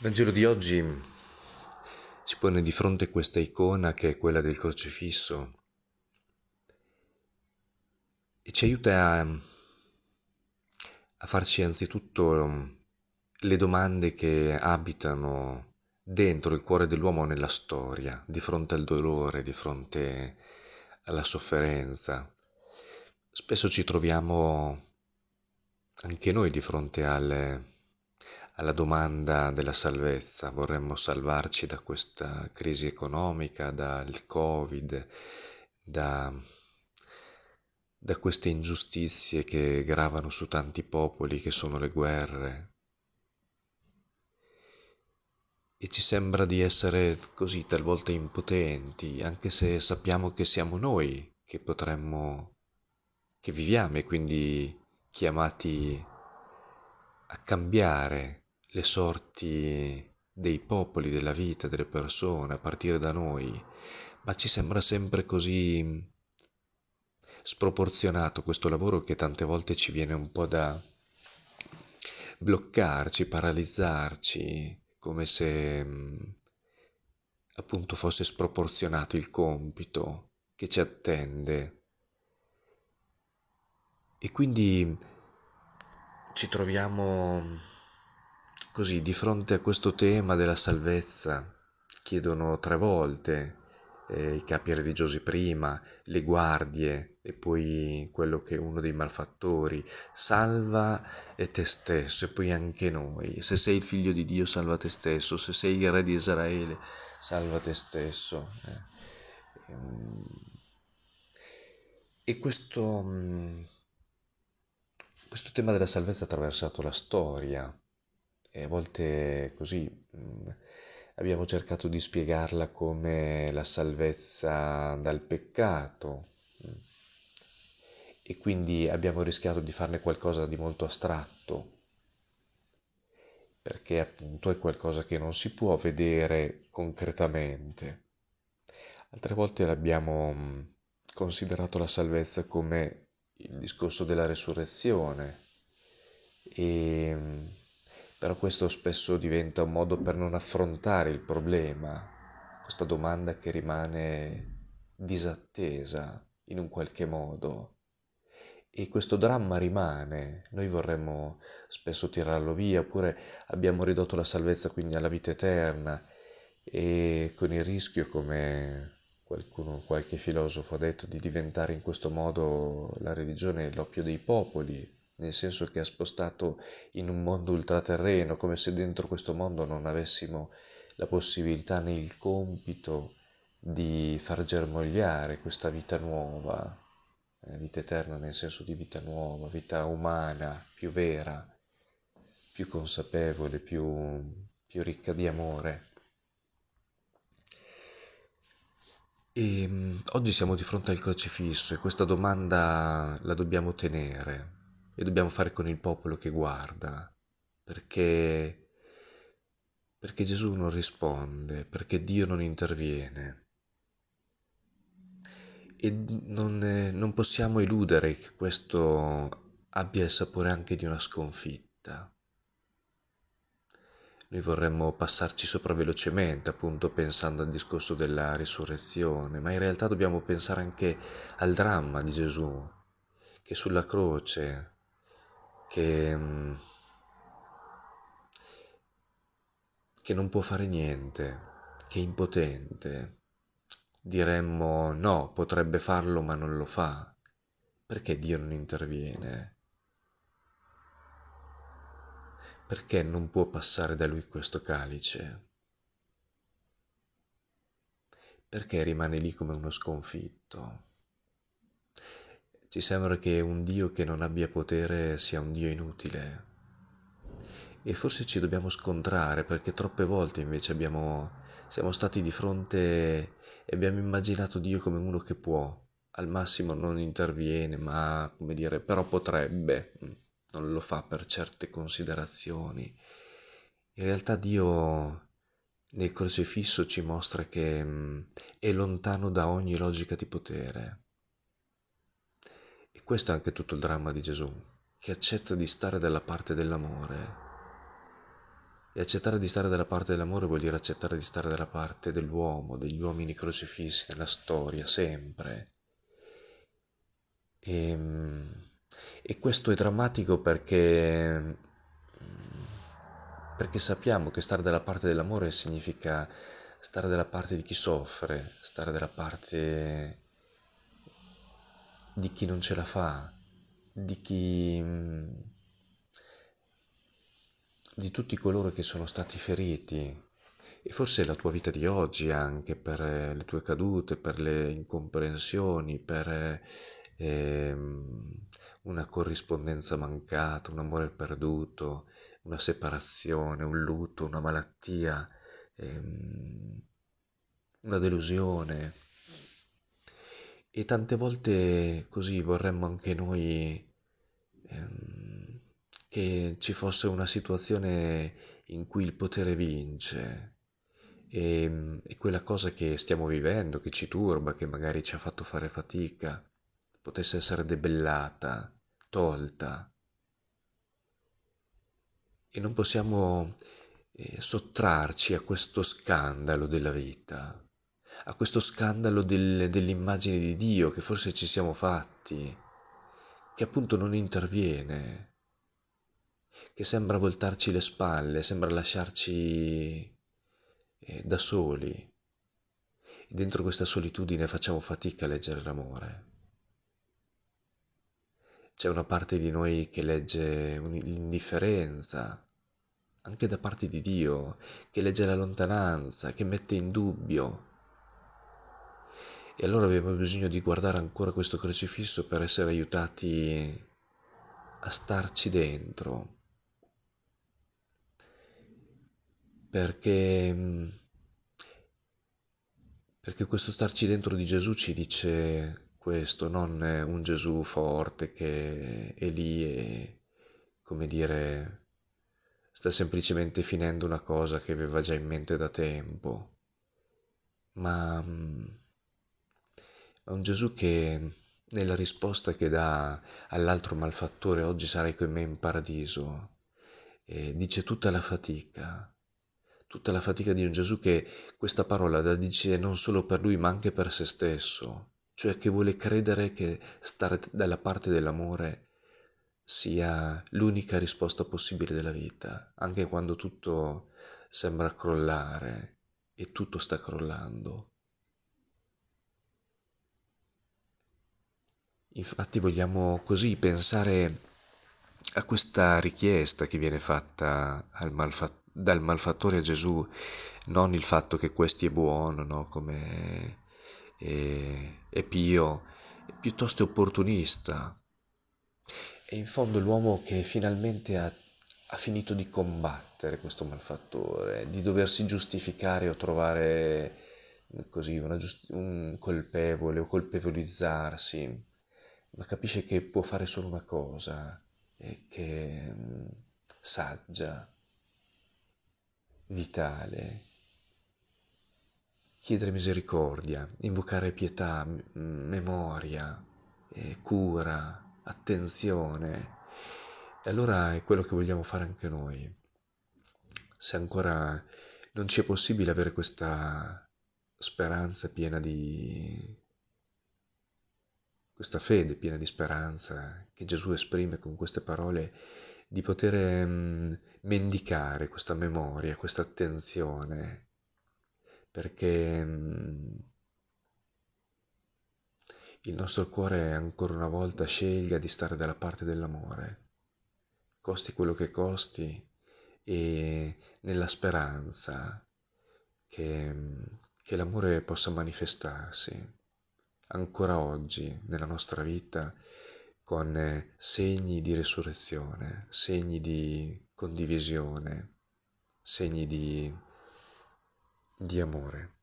Il Vangelo di oggi ci pone di fronte questa icona che è quella del crocifisso e ci aiuta a, a farci anzitutto le domande che abitano dentro il cuore dell'uomo nella storia, di fronte al dolore, di fronte alla sofferenza. Spesso ci troviamo anche noi di fronte alle alla domanda della salvezza. Vorremmo salvarci da questa crisi economica, dal Covid, da, da queste ingiustizie che gravano su tanti popoli, che sono le guerre. E ci sembra di essere così talvolta impotenti, anche se sappiamo che siamo noi che potremmo, che viviamo e quindi chiamati a cambiare le sorti dei popoli, della vita, delle persone, a partire da noi, ma ci sembra sempre così sproporzionato questo lavoro che tante volte ci viene un po' da bloccarci, paralizzarci, come se appunto fosse sproporzionato il compito che ci attende. E quindi ci troviamo Così, di fronte a questo tema della salvezza, chiedono tre volte eh, i capi religiosi prima, le guardie e poi quello che è uno dei malfattori, salva te stesso e poi anche noi. Se sei il figlio di Dio, salva te stesso, se sei il re di Israele, salva te stesso. Eh. Ehm, e questo, mm, questo tema della salvezza ha attraversato la storia e a volte così mm, abbiamo cercato di spiegarla come la salvezza dal peccato mm, e quindi abbiamo rischiato di farne qualcosa di molto astratto perché appunto è qualcosa che non si può vedere concretamente. Altre volte l'abbiamo mm, considerato la salvezza come il discorso della resurrezione e però questo spesso diventa un modo per non affrontare il problema, questa domanda che rimane disattesa in un qualche modo. E questo dramma rimane, noi vorremmo spesso tirarlo via, oppure abbiamo ridotto la salvezza quindi alla vita eterna. E con il rischio, come qualcuno, qualche filosofo ha detto, di diventare in questo modo la religione l'oppio dei popoli, nel senso che ha spostato in un mondo ultraterreno, come se dentro questo mondo non avessimo la possibilità né il compito di far germogliare questa vita nuova, eh, vita eterna nel senso di vita nuova, vita umana, più vera, più consapevole, più, più ricca di amore. E mm, oggi siamo di fronte al crocifisso e questa domanda la dobbiamo tenere e dobbiamo fare con il popolo che guarda, perché, perché Gesù non risponde, perché Dio non interviene. E non, non possiamo eludere che questo abbia il sapore anche di una sconfitta. Noi vorremmo passarci sopra velocemente, appunto pensando al discorso della risurrezione, ma in realtà dobbiamo pensare anche al dramma di Gesù, che sulla croce che, mm, che non può fare niente, che è impotente. Diremmo no, potrebbe farlo ma non lo fa. Perché Dio non interviene? Perché non può passare da lui questo calice? Perché rimane lì come uno sconfitto? Ci sembra che un Dio che non abbia potere sia un Dio inutile. E forse ci dobbiamo scontrare perché troppe volte invece abbiamo, siamo stati di fronte e abbiamo immaginato Dio come uno che può, al massimo non interviene, ma come dire, però potrebbe, non lo fa per certe considerazioni. In realtà Dio nel crocifisso ci mostra che mm, è lontano da ogni logica di potere questo è anche tutto il dramma di Gesù, che accetta di stare dalla parte dell'amore. E accettare di stare dalla parte dell'amore vuol dire accettare di stare dalla parte dell'uomo, degli uomini crocifissi nella storia, sempre. E, e questo è drammatico perché, perché sappiamo che stare dalla parte dell'amore significa stare dalla parte di chi soffre, stare dalla parte di chi non ce la fa, di chi di tutti coloro che sono stati feriti e forse la tua vita di oggi anche per eh, le tue cadute, per le incomprensioni, per eh, una corrispondenza mancata, un amore perduto, una separazione, un lutto, una malattia, ehm, una delusione. E tante volte così vorremmo anche noi ehm, che ci fosse una situazione in cui il potere vince. E, e quella cosa che stiamo vivendo, che ci turba, che magari ci ha fatto fare fatica, potesse essere debellata, tolta. E non possiamo eh, sottrarci a questo scandalo della vita, a questo scandalo del, dell'immagine di Dio che forse ci siamo fatti, che appunto non interviene, che sembra voltarci le spalle, sembra lasciarci eh, da soli. E dentro questa solitudine facciamo fatica a leggere l'amore. C'è una parte di noi che legge l'indifferenza, anche da parte di Dio, che legge la lontananza, che mette in dubbio. E allora abbiamo bisogno di guardare ancora questo crocifisso per essere aiutati a starci dentro, perché, perché questo starci dentro di Gesù ci dice questo, non un Gesù forte che è lì e, come dire, sta semplicemente finendo una cosa che aveva già in mente da tempo, ma, ma un Gesù che nella risposta che dà all'altro malfattore, oggi sarai con me in paradiso, dice tutta la fatica, tutta la fatica di un Gesù che questa parola la dice non solo per lui ma anche per se stesso, cioè che vuole credere che stare dalla parte dell'amore sia l'unica risposta possibile della vita, anche quando tutto sembra crollare e tutto sta crollando. Infatti vogliamo così pensare a questa richiesta che viene fatta malfa- dal malfattore a Gesù, non il fatto che questi è buono, no? come è, è pio, piuttosto è opportunista. È in fondo l'uomo che finalmente ha, ha finito di combattere questo malfattore, di doversi giustificare o trovare così giust- un colpevole o colpevolizzarsi, ma capisce che può fare solo una cosa, e che mm, saggia, vitale, chiedere misericordia, invocare pietà, memoria, eh, cura, attenzione. E allora è quello che vogliamo fare anche noi. Se ancora non ci è possibile avere questa speranza piena di questa fede piena di speranza che Gesù esprime con queste parole, di poter mm, mendicare questa memoria, questa attenzione, perché mm, il nostro cuore ancora una volta sceglie di stare dalla parte dell'amore, costi quello che costi, e nella speranza che, mm, che l'amore possa manifestarsi ancora oggi nella nostra vita con eh, segni di resurrezione, segni di condivisione, segni di, di amore.